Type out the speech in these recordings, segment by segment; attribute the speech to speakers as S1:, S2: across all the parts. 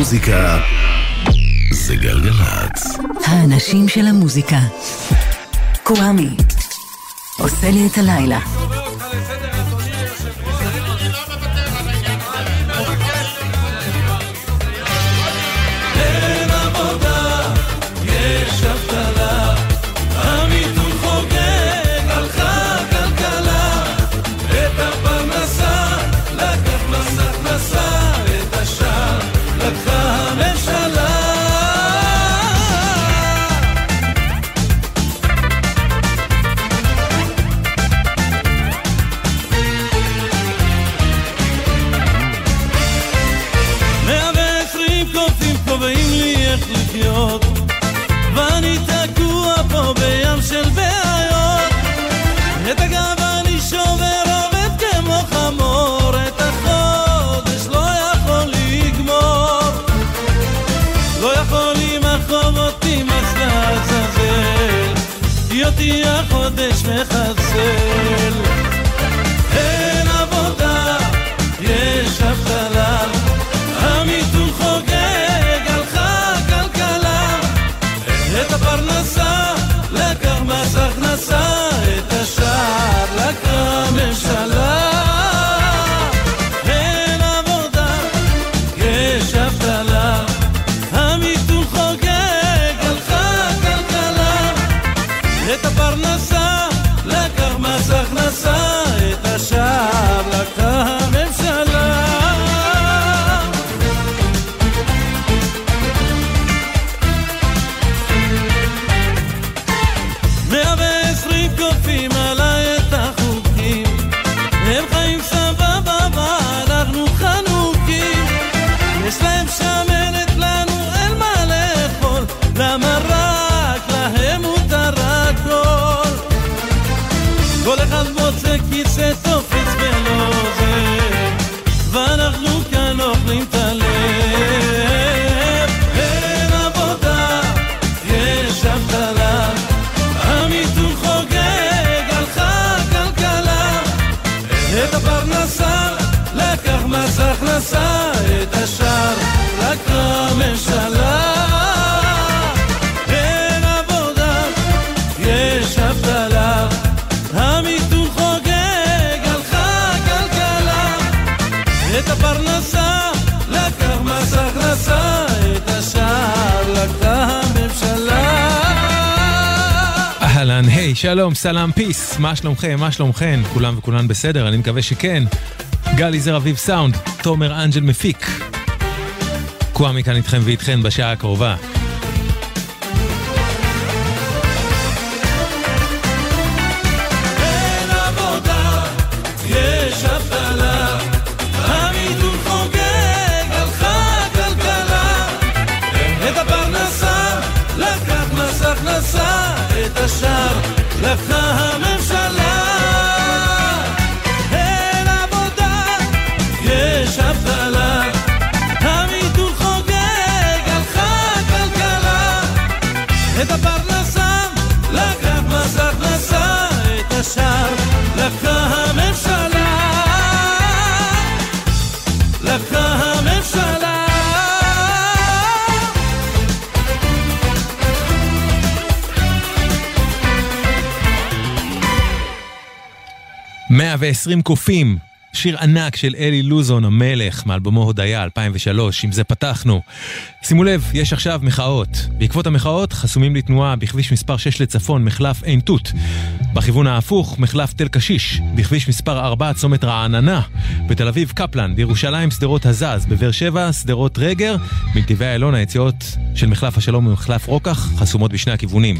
S1: המוזיקה זה גלגלצ.
S2: האנשים של המוזיקה. קוואמי. עושה לי את הלילה.
S3: خودش بخواد שלום, סלאם, פיס, מה שלומכם, מה שלומכן? כולם וכולן בסדר? אני מקווה שכן. גלי זר אביב סאונד, תומר אנג'ל מפיק. קוואמי כאן איתכם ואיתכן בשעה הקרובה. ועשרים קופים. שיר ענק של אלי לוזון המלך מאלבומו הודיה 2003, עם זה פתחנו. שימו לב, יש עכשיו מחאות. בעקבות המחאות חסומים לתנועה בכביש מספר 6 לצפון, מחלף עין תות. בכיוון ההפוך, מחלף תל קשיש. בכביש מספר 4 צומת רעננה. בתל אביב קפלן, בירושלים שדרות הזז. בבאר שבע שדרות רגר. בנתיבי איילון היציאות של מחלף השלום ומחלף רוקח חסומות בשני הכיוונים.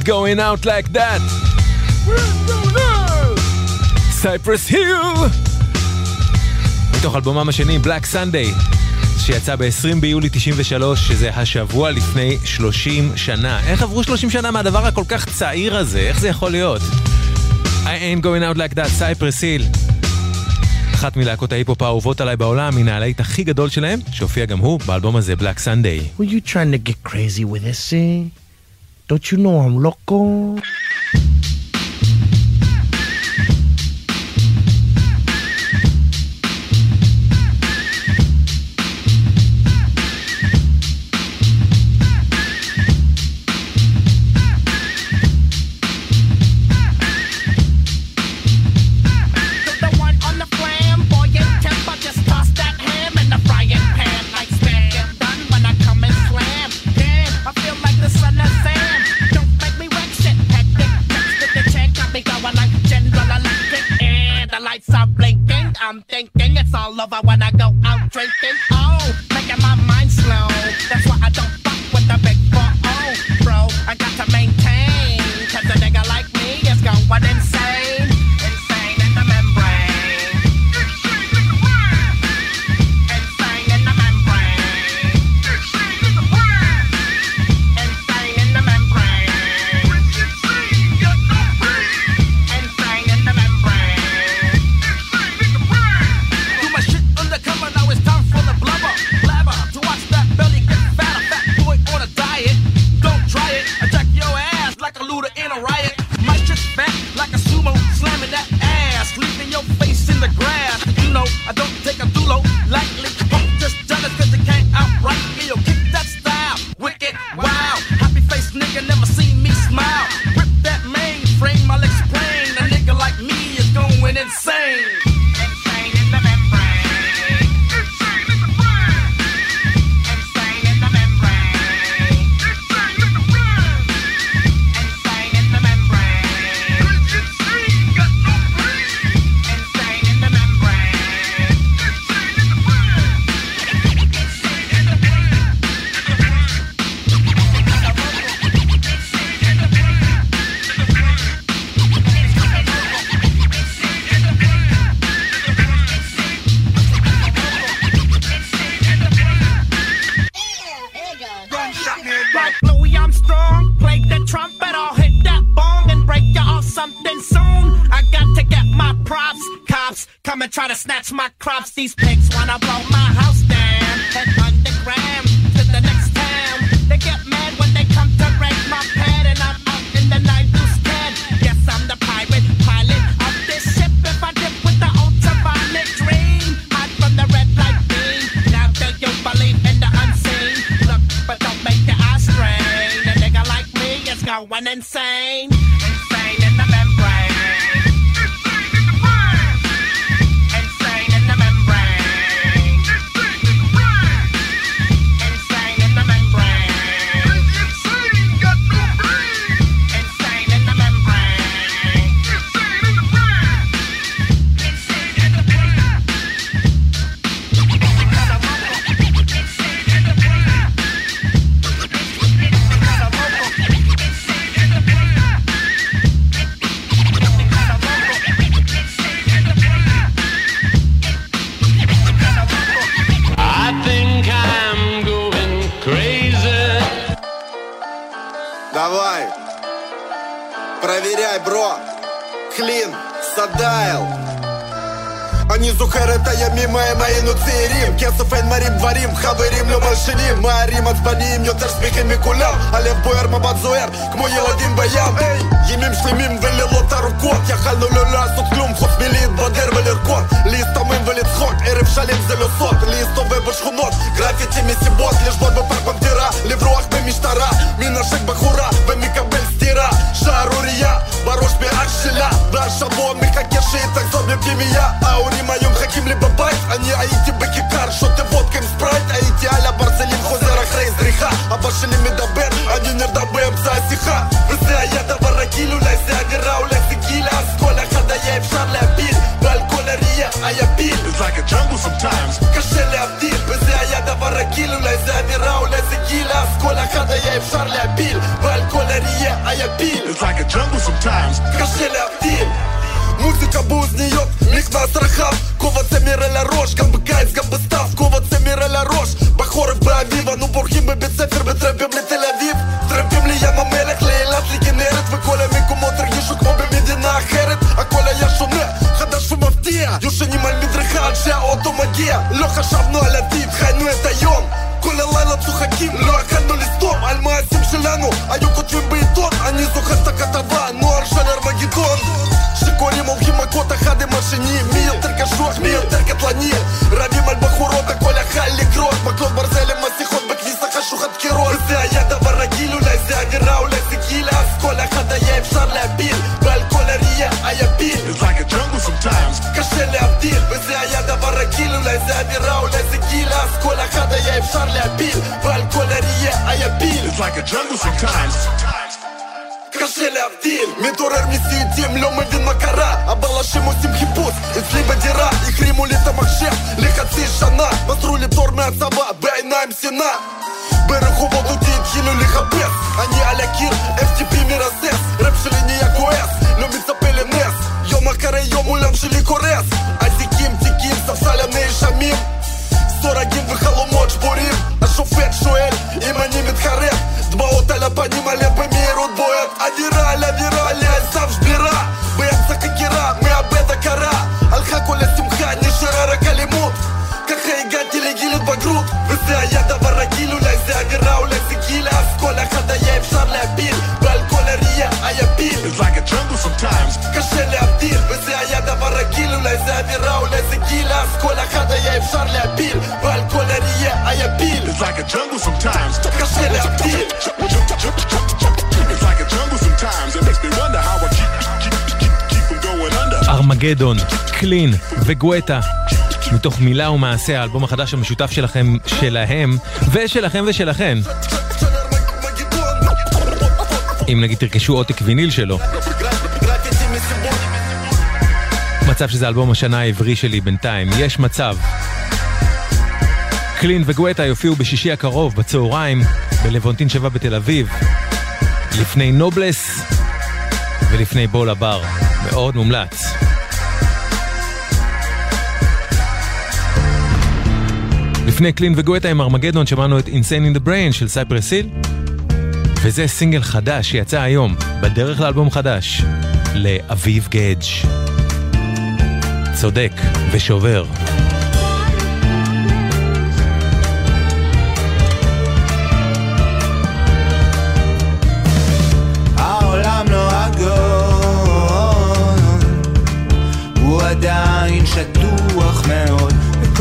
S4: Ain't going out like that. Cypress Hill! מתוך אלבומם השני, Black Sunday, שיצא ב-20 ביולי 93, שזה השבוע לפני 30 שנה. איך עברו 30 שנה מהדבר הכל כך צעיר הזה? איך זה יכול להיות? I ain't going out like that, Cypress Hill. אחת מלהקות ההיפ-הופ האהובות עליי בעולם, הנה הלהיט הכי גדול שלהם, שהופיע גם הוא באלבום הזה, Black Sunday.
S5: Were you trying to get crazy with this, eh? Don't you know I'm loco?
S6: היה It's like a jungle sometimes. Căștele abdil Pe zi aia de vară chilul Ai zi amirau Le zi ghile It's like a jungle sometimes. Căștele abdil Muzica buz New York Mix my strahav Cova se mire la roș Gambă guys Gambă staff Cova se mire la roș שהאוטו מגיע. לא חשבנו על עתיד, חיינו את היום. כל הלילה צוחקים, לא יכלנו לסתום על מעשים שלנו. היו אחד היה אפשר להפיל ועל כל אריה היה פיל It's like a jungle sometimes קשה להבדיל מתעורר מסיוטים, לא מבין מה קרה הבלשים עושים חיפוש אצלי בדירה החרימו לי את המחשב לחצי שנה מסרו לי פטור מהצבא בעיניים שנאה ברחובות אותי התחילו לחפש אני על הקיר, FTP מרסס רב שלי נהיה כועס, לא מצפה לנס יום אחרי יום עולם שלי קורס אזיקים, תיקים, ספסל הנאשמים סורגים וחלומות שבורים השופט שואל אם אני מתחרט דמעות על הפנים, הלב במהירות בועט אווירה על אווירה,
S4: ארמגדון, קלין וגואטה. מתוך מילה ומעשה, האלבום החדש המשותף שלכם, שלהם, ושלכם ושלכן. אם נגיד תרכשו עותק ויניל שלו. מצב שזה אלבום השנה העברי שלי בינתיים, יש מצב. קלין וגואטה יופיעו בשישי הקרוב, בצהריים, בלוונטין 7 בתל אביב. לפני נובלס ולפני בול הבר. מאוד מומלץ. לפני קלין וגואטה עם ארמגדון שמענו את Insane in the Brain של Cypress Hill וזה סינגל חדש שיצא היום, בדרך לאלבום חדש, לאביב גדג'. צודק ושובר.
S7: לא עדיין מאוד,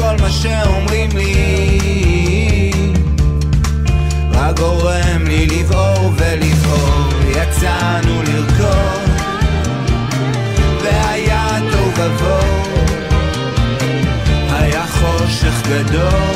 S7: וכל מה שאומרים לי. רק גורם לי לבעור ולבעור. יצאנו לרקוד, והיה תוהו ובוהו, היה חושך גדול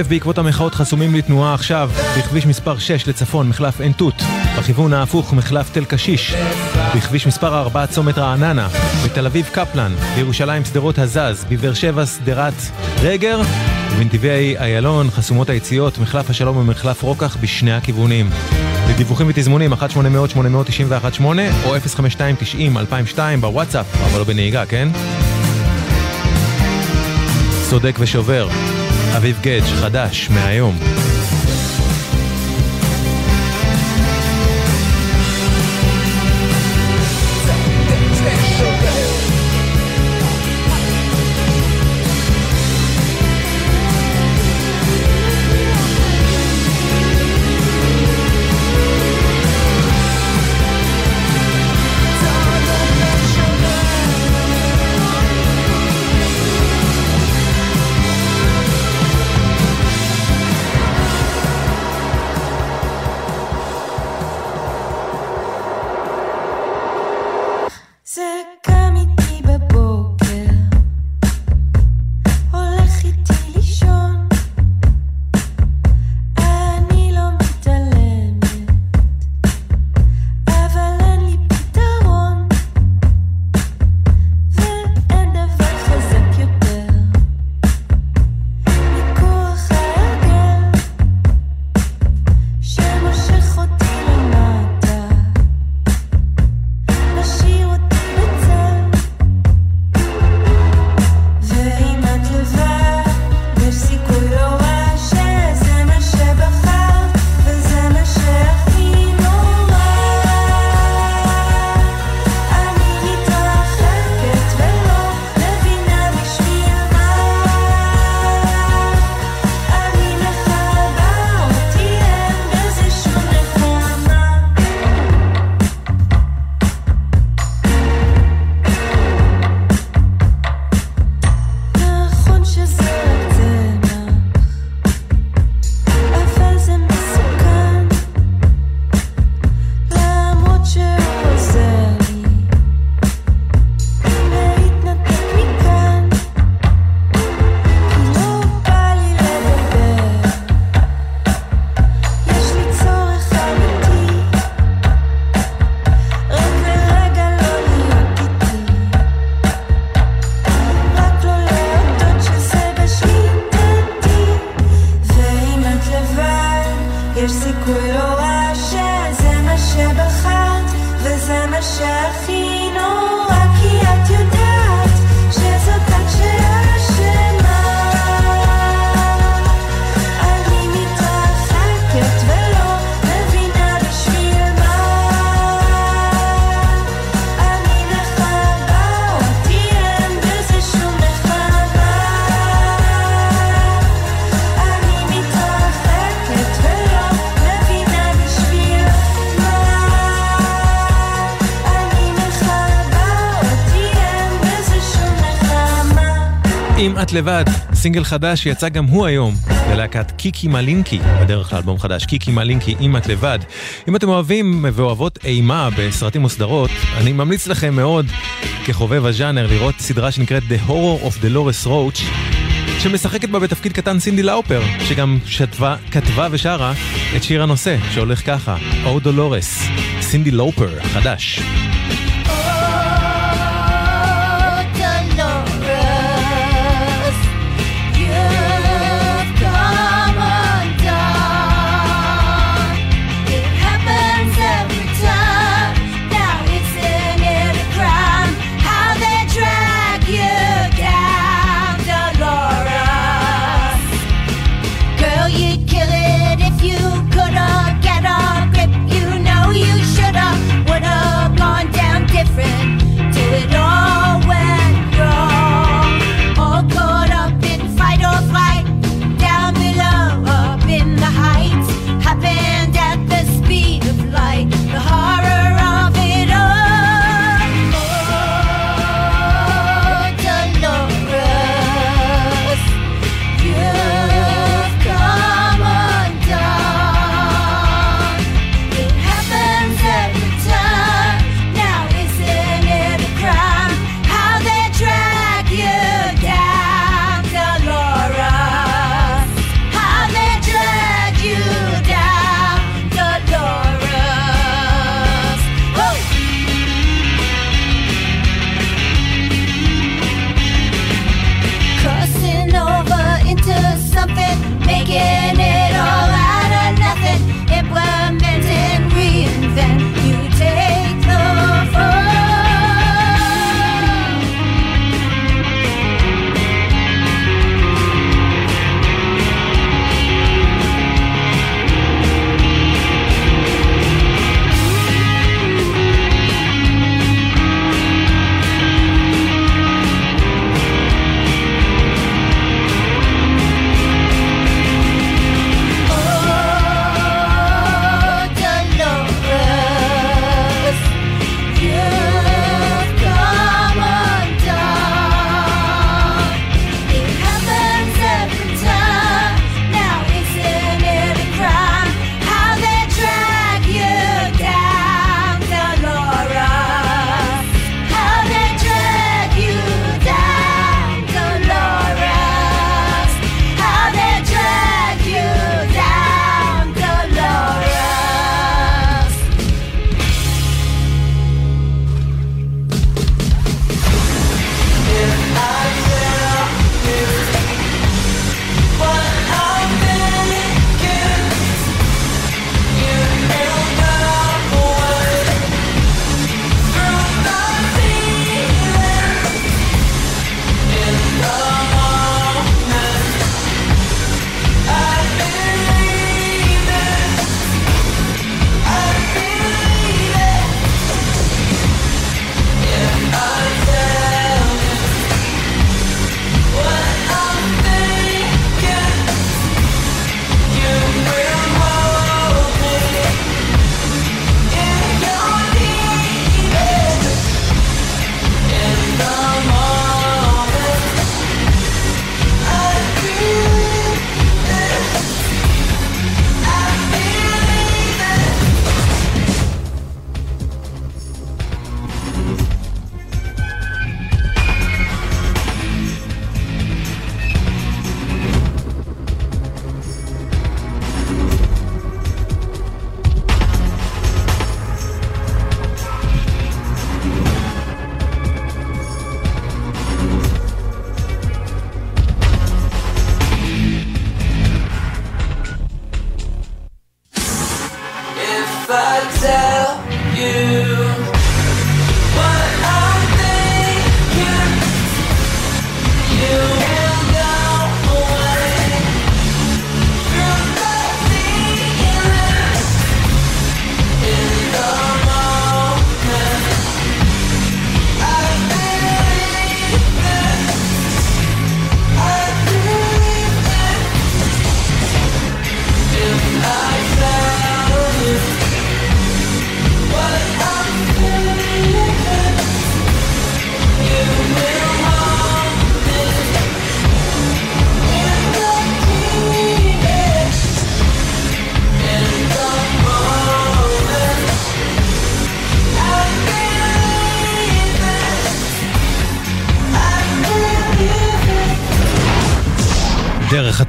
S8: לב, בעקבות המחאות חסומים לתנועה עכשיו, בכביש מספר 6 לצפון, מחלף עין תות, בכיוון ההפוך, מחלף תל קשיש, בכביש מספר 4 צומת רעננה, בתל אביב קפלן, בירושלים שדרות הזז, בבאר שבע שדרת רגר, ובנתיבי איילון חסומות היציאות, מחלף השלום ומחלף רוקח בשני הכיוונים. לדיווחים ותזמונים 1-800-891-8 או 052-90-2002 בוואטסאפ, אבל לא בנהיגה, כן? צודק ושובר, אביב גדג' חדש מהיום.
S4: לבד,
S8: סינגל חדש שיצא גם הוא היום ללהקת קיקי מלינקי, בדרך לאלבום חדש, קיקי מלינקי אם את לבד. אם אתם אוהבים ואוהבות אימה בסרטים או סדרות, אני ממליץ לכם מאוד, כחובב הז'אנר, לראות סדרה שנקראת The Horror of Dolores Roach, שמשחקת בה בתפקיד קטן סינדי לאופר, שגם שתבה, כתבה ושרה את שיר הנושא, שהולך ככה, או דולורס, סינדי לאופר, חדש.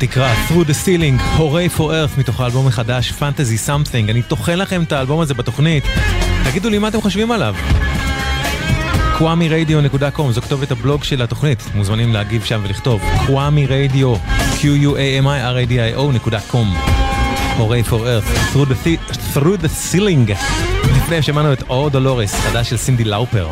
S9: התקרה, through the ceiling, הורי for earth, מתוך האלבום החדש, fantasy something. אני טוחן לכם את האלבום הזה בתוכנית, תגידו לי מה אתם חושבים עליו. kwamiradio.com, זו כתובת הבלוג של התוכנית, מוזמנים להגיב שם ולכתוב kwamiradio, q-u-a-m-i-r-a-d-i-o.com. הורי for earth, through the, through the ceiling. לפני שמענו את אור דולורס, חדש של סינדי לאופר.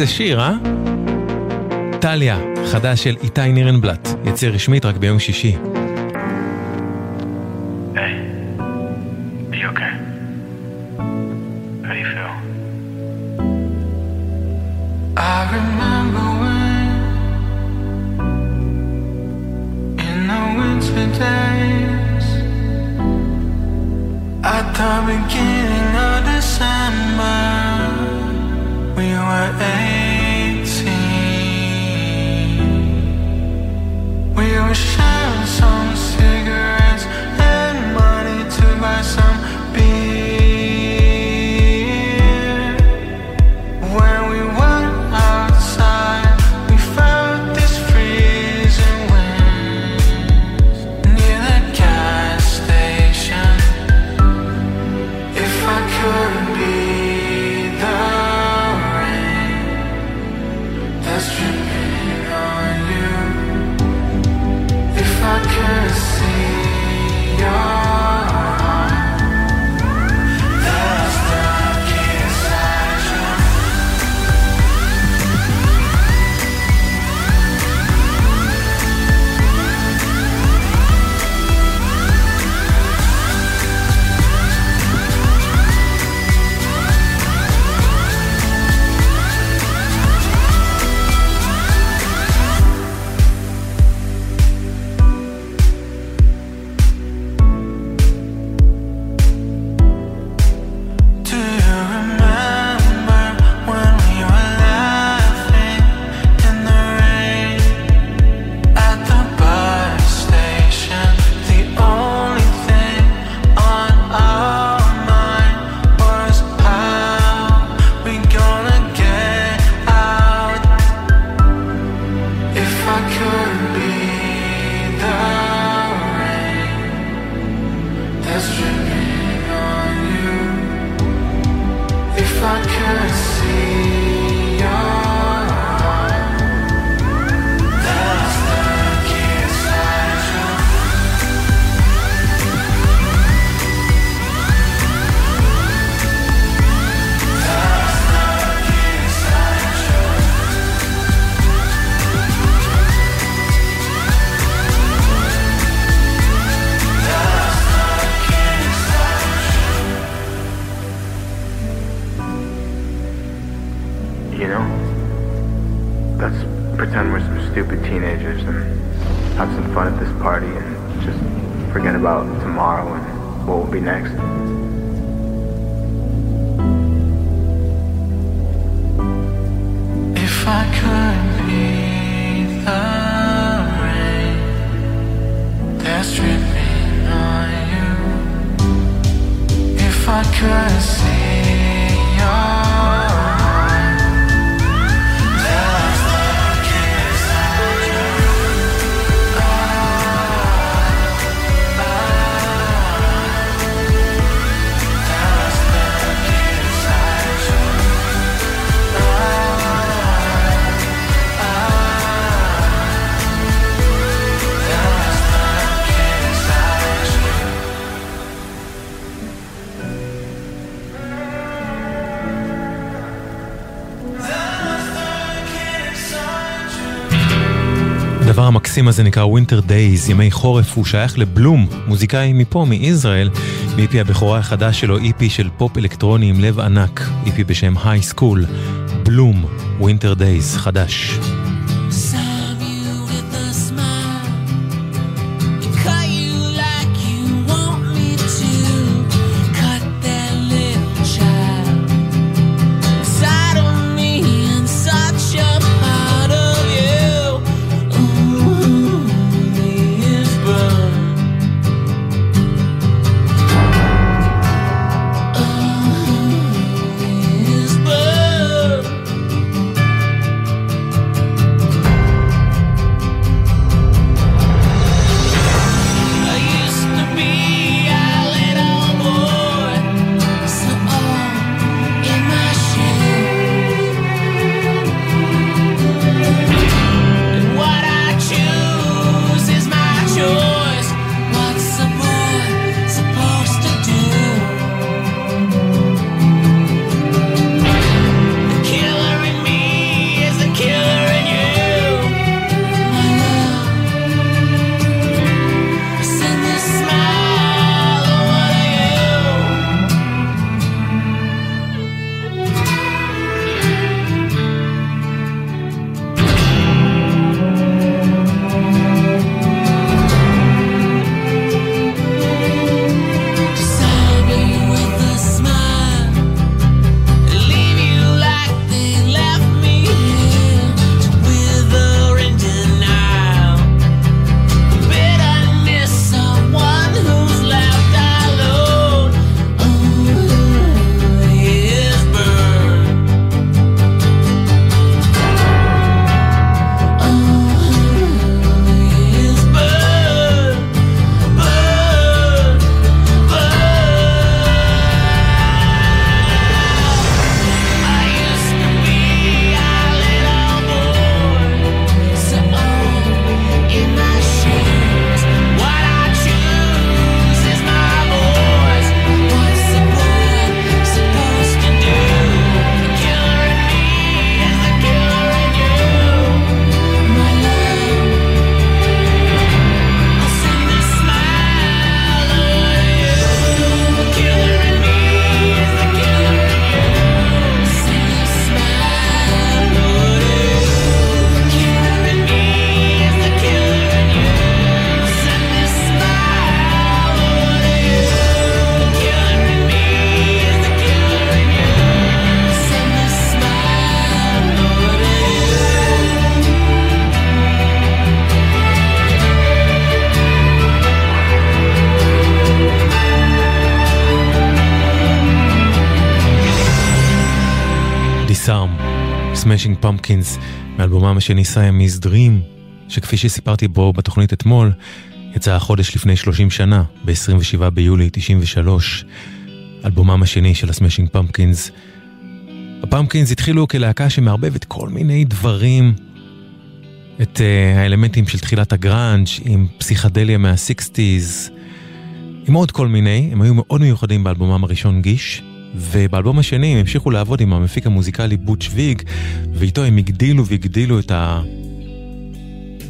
S9: איזה שיר, אה? טליה, חדש של איתי נירנבלט, יצא רשמית רק ביום שישי.
S10: המקסים הזה נקרא Winter Days, ימי חורף, הוא שייך לבלום, מוזיקאי מפה, מישראל, מ-EP הבכורה החדש שלו, EP של פופ אלקטרוני עם לב ענק, EP בשם High School, בלום, Winter Days, חדש. Smashing Pumpkins, מאלבומם השני Siamese Dream, שכפי שסיפרתי בו בתוכנית אתמול, יצא החודש לפני 30 שנה, ב-27 ביולי 93, אלבומם השני של ה Smashing Pumpkins. ה Pumpkins התחילו כלהקה שמערבבת כל מיני דברים, את uh, האלמנטים של תחילת הגראנג' עם פסיכדליה מה-60's, עם עוד כל מיני, הם היו מאוד מיוחדים באלבומם הראשון Gish, ובאלבום השני הם המשיכו לעבוד עם המפיק המוזיקלי בוטש ויג, ואיתו הם הגדילו והגדילו את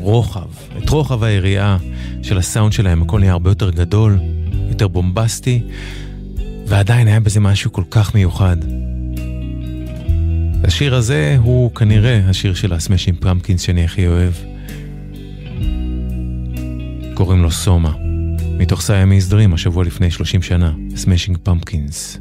S10: הרוחב, את רוחב היריעה של הסאונד שלהם, הכל נהיה הרבה יותר גדול, יותר בומבסטי, ועדיין היה בזה משהו כל כך מיוחד. השיר הזה הוא כנראה השיר של הסמאשים פרמקינס שאני הכי אוהב.
S4: שקוראים לו סומה. מתוך Siamese Dream, השבוע לפני 30 שנה,
S10: Smashing
S4: Pumpkins.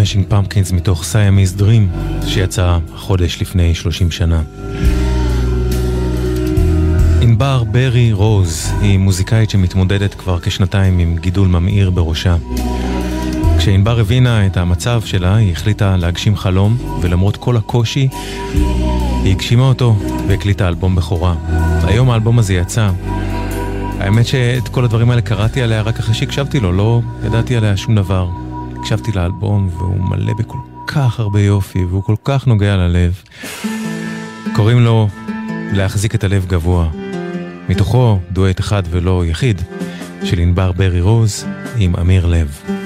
S4: Smashing Pumpkins מתוך Siamese Dream, שיצא החודש לפני 30 שנה. ענבר ברי רוז היא מוזיקאית שמתמודדת כבר כשנתיים עם גידול ממאיר בראשה. כשענבר הבינה את המצב שלה, היא החליטה להגשים חלום, ולמרות כל הקושי, היא הגשימה אותו והקליטה אלבום בכורה. היום האלבום הזה יצא. האמת שאת כל הדברים האלה קראתי עליה רק אחרי שהקשבתי לו, לא ידעתי עליה שום דבר. הקשבתי לאלבום והוא מלא בכל כך הרבה יופי והוא כל כך נוגע ללב. קוראים לו להחזיק את הלב גבוה. מתוכו דואט אחד ולא יחיד של ענבר ברי רוז עם אמיר לב.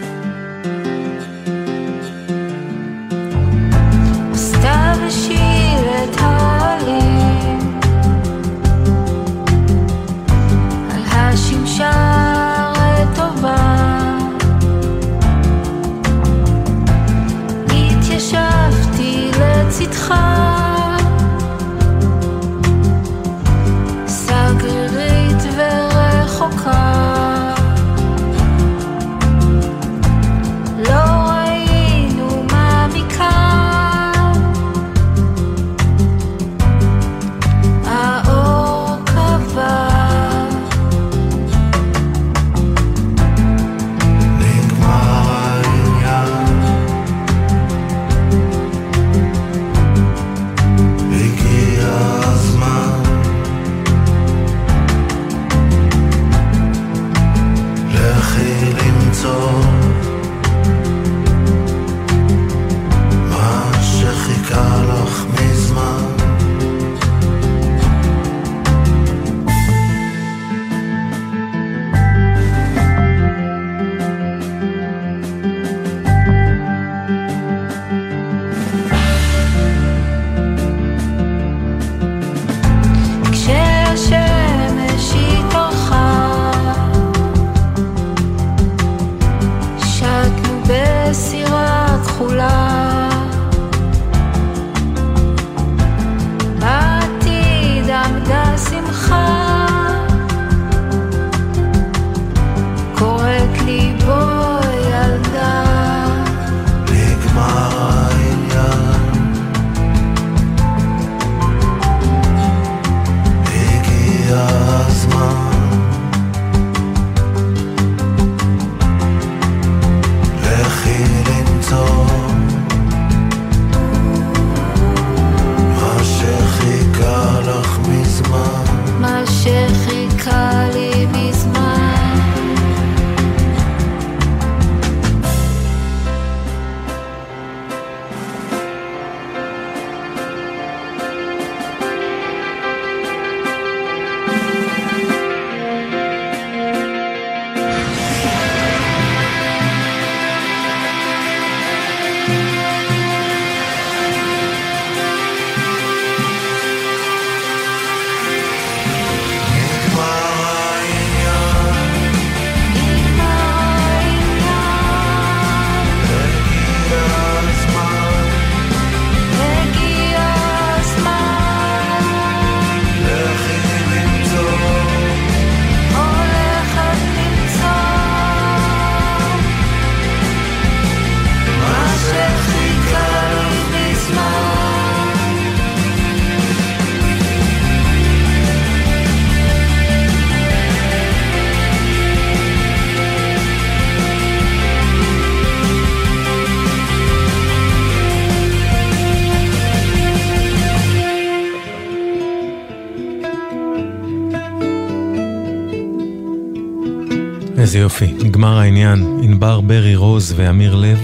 S4: איזה יופי, נגמר העניין. ענבר ברי רוז ואמיר לב,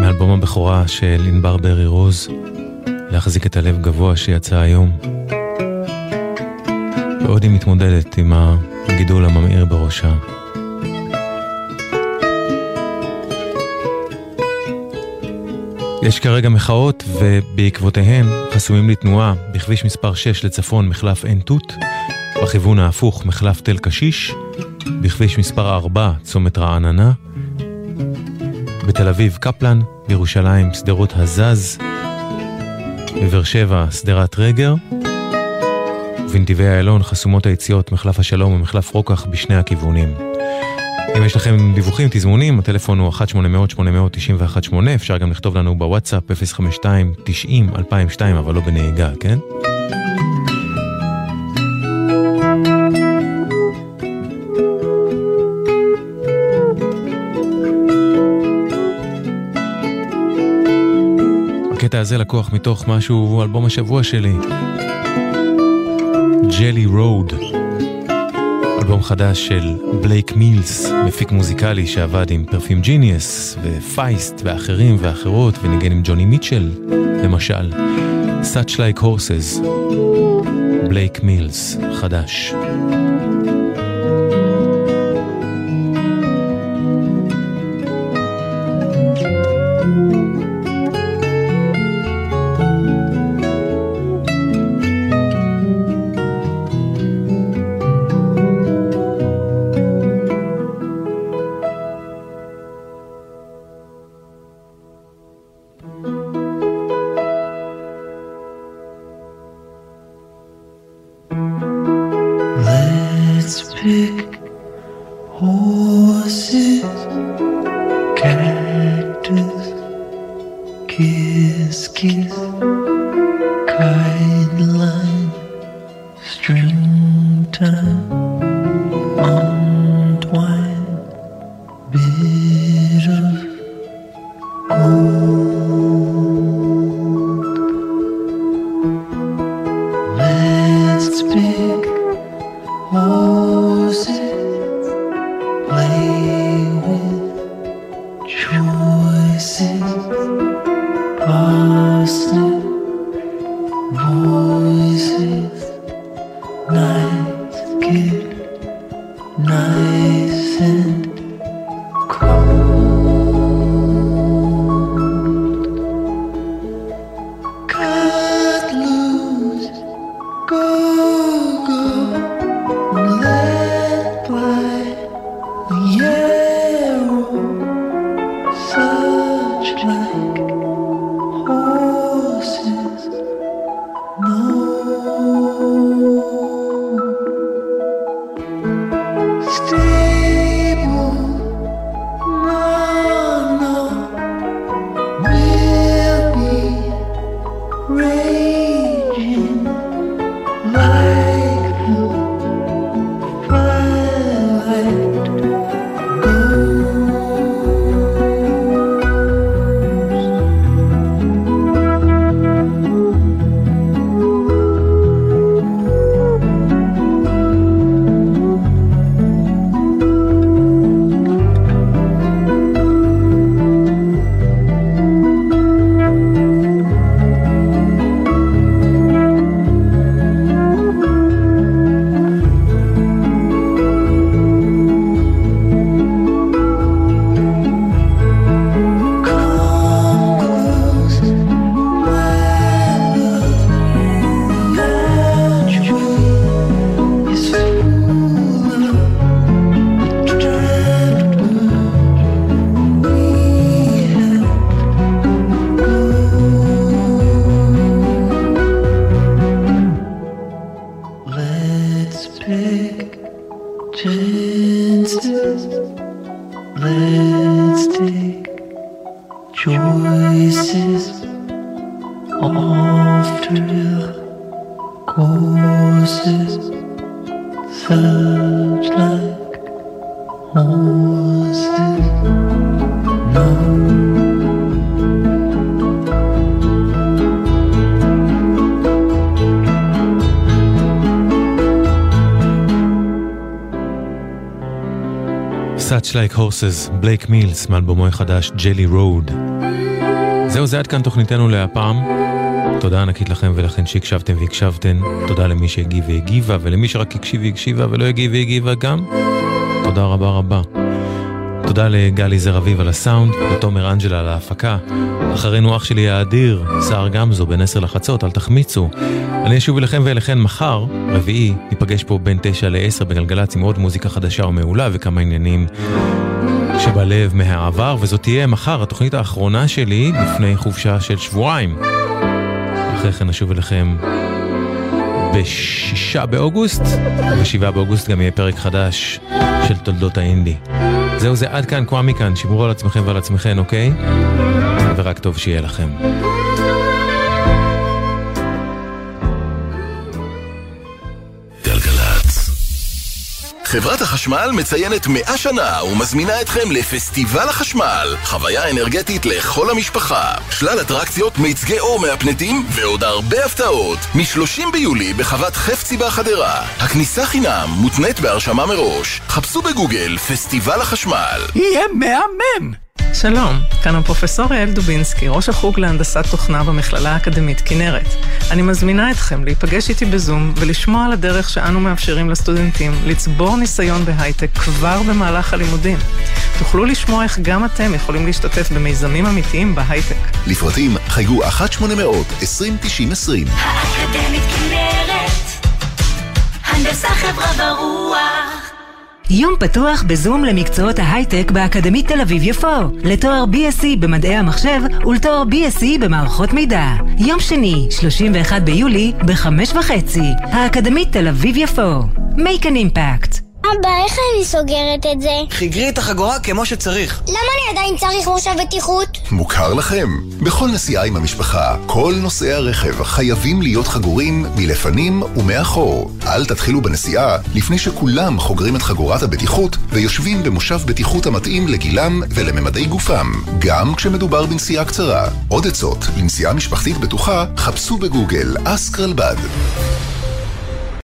S4: מאלבום הבכורה של ענבר ברי רוז, להחזיק את הלב גבוה שיצא היום. ועוד היא מתמודדת עם הגידול הממאיר בראשה. יש כרגע מחאות, ובעקבותיהן חסומים לתנועה בכביש מספר 6 לצפון מחלף עין תות, בכיוון ההפוך מחלף תל קשיש, בכביש מספר 4 צומת רעננה, בתל אביב קפלן, בירושלים שדרות הזז, בבאר שבע שדרת רגר, ובנתיבי איילון חסומות היציאות מחלף השלום ומחלף רוקח בשני הכיוונים.
S11: אם יש לכם דיווחים, תזמונים, הטלפון הוא 1-800-891-8, אפשר גם לכתוב לנו בוואטסאפ 052-90-2002, אבל לא בנהיגה, כן? הזה לקוח מתוך משהו, אלבום השבוע שלי. Jelly Road. אלבום חדש של בלייק מילס, מפיק מוזיקלי שעבד עם Perfume Genius ופייסט ואחרים ואחרות וניגן עם ג'וני מיטשל, למשל. Suchlike Horses, בלייק מילס, חדש.
S4: Like Horses,
S11: בלייק מילס, מאלבומו החדש, ג'לי רוד. זהו, זה עד כאן תוכניתנו להפעם. תודה ענקית לכם ולכן שהקשבתם והקשבתן. תודה למי שהגיב והגיבה, ולמי שרק הקשיב והקשיבה ולא הגיב והגיבה גם. תודה רבה רבה. תודה לגלי זר אביב על הסאונד, לתומר אנג'לה על ההפקה. אחרינו אח שלי האדיר, סער גמזו, בין עשר לחצות, אל תחמיצו. אני אשוב אליכם ואליכן מחר, רביעי, ניפגש פה בין תשע לעשר בגלגלצ עם עוד מוזיקה חדשה ומעולה וכמה עניינים שבלב מהעבר, וזאת תהיה מחר התוכנית האחרונה שלי לפני חופשה של שבועיים. אחרי כן נשוב אליכם בשישה באוגוסט, ובשבעה באוגוסט גם יהיה פרק חדש של תולדות האינדי.
S4: זהו זה, עד כאן, כואמי כאן, שמרו על עצמכם ועל עצמכם, אוקיי? ורק טוב שיהיה לכם.
S12: חברת החשמל מציינת 100 שנה ומזמינה אתכם לפסטיבל החשמל, חוויה אנרגטית לכל המשפחה. שלל אטרקציות, מיצגי אור מהפנטים ועוד הרבה הפתעות. מ-30 ביולי בחוות חפצי בחדרה. הכניסה חינם, מותנית בהרשמה מראש. חפשו בגוגל פסטיבל החשמל.
S13: יהיה מהמם!
S14: שלום, כאן הפרופסור יעל דובינסקי, ראש החוג להנדסת תוכנה במכללה האקדמית כנרת. אני מזמינה אתכם להיפגש איתי בזום ולשמוע על הדרך שאנו מאפשרים לסטודנטים לצבור ניסיון בהייטק כבר במהלך הלימודים. תוכלו לשמוע איך גם אתם יכולים להשתתף במיזמים אמיתיים בהייטק.
S12: לפרטים חייגו 1-800-2090-20.
S15: האקדמית כנרת, הנדסה חברה ורוח.
S16: יום פתוח בזום למקצועות ההייטק באקדמית תל אביב-יפו, לתואר BSc במדעי המחשב ולתואר BSc במערכות מידע. יום שני, 31 ביולי, בחמש וחצי, האקדמית תל אביב-יפו. Make an impact.
S17: אבא, איך אני סוגרת את זה?
S13: חיגרי את החגורה כמו שצריך.
S17: למה אני עדיין צריך מושב בטיחות?
S12: מוכר לכם? בכל נסיעה עם המשפחה, כל נוסעי הרכב חייבים להיות חגורים מלפנים ומאחור. אל תתחילו בנסיעה לפני שכולם חוגרים את חגורת הבטיחות ויושבים במושב בטיחות המתאים לגילם ולממדי גופם, גם כשמדובר בנסיעה קצרה. עוד עצות לנסיעה משפחתית בטוחה, חפשו בגוגל אסק רלב"ד.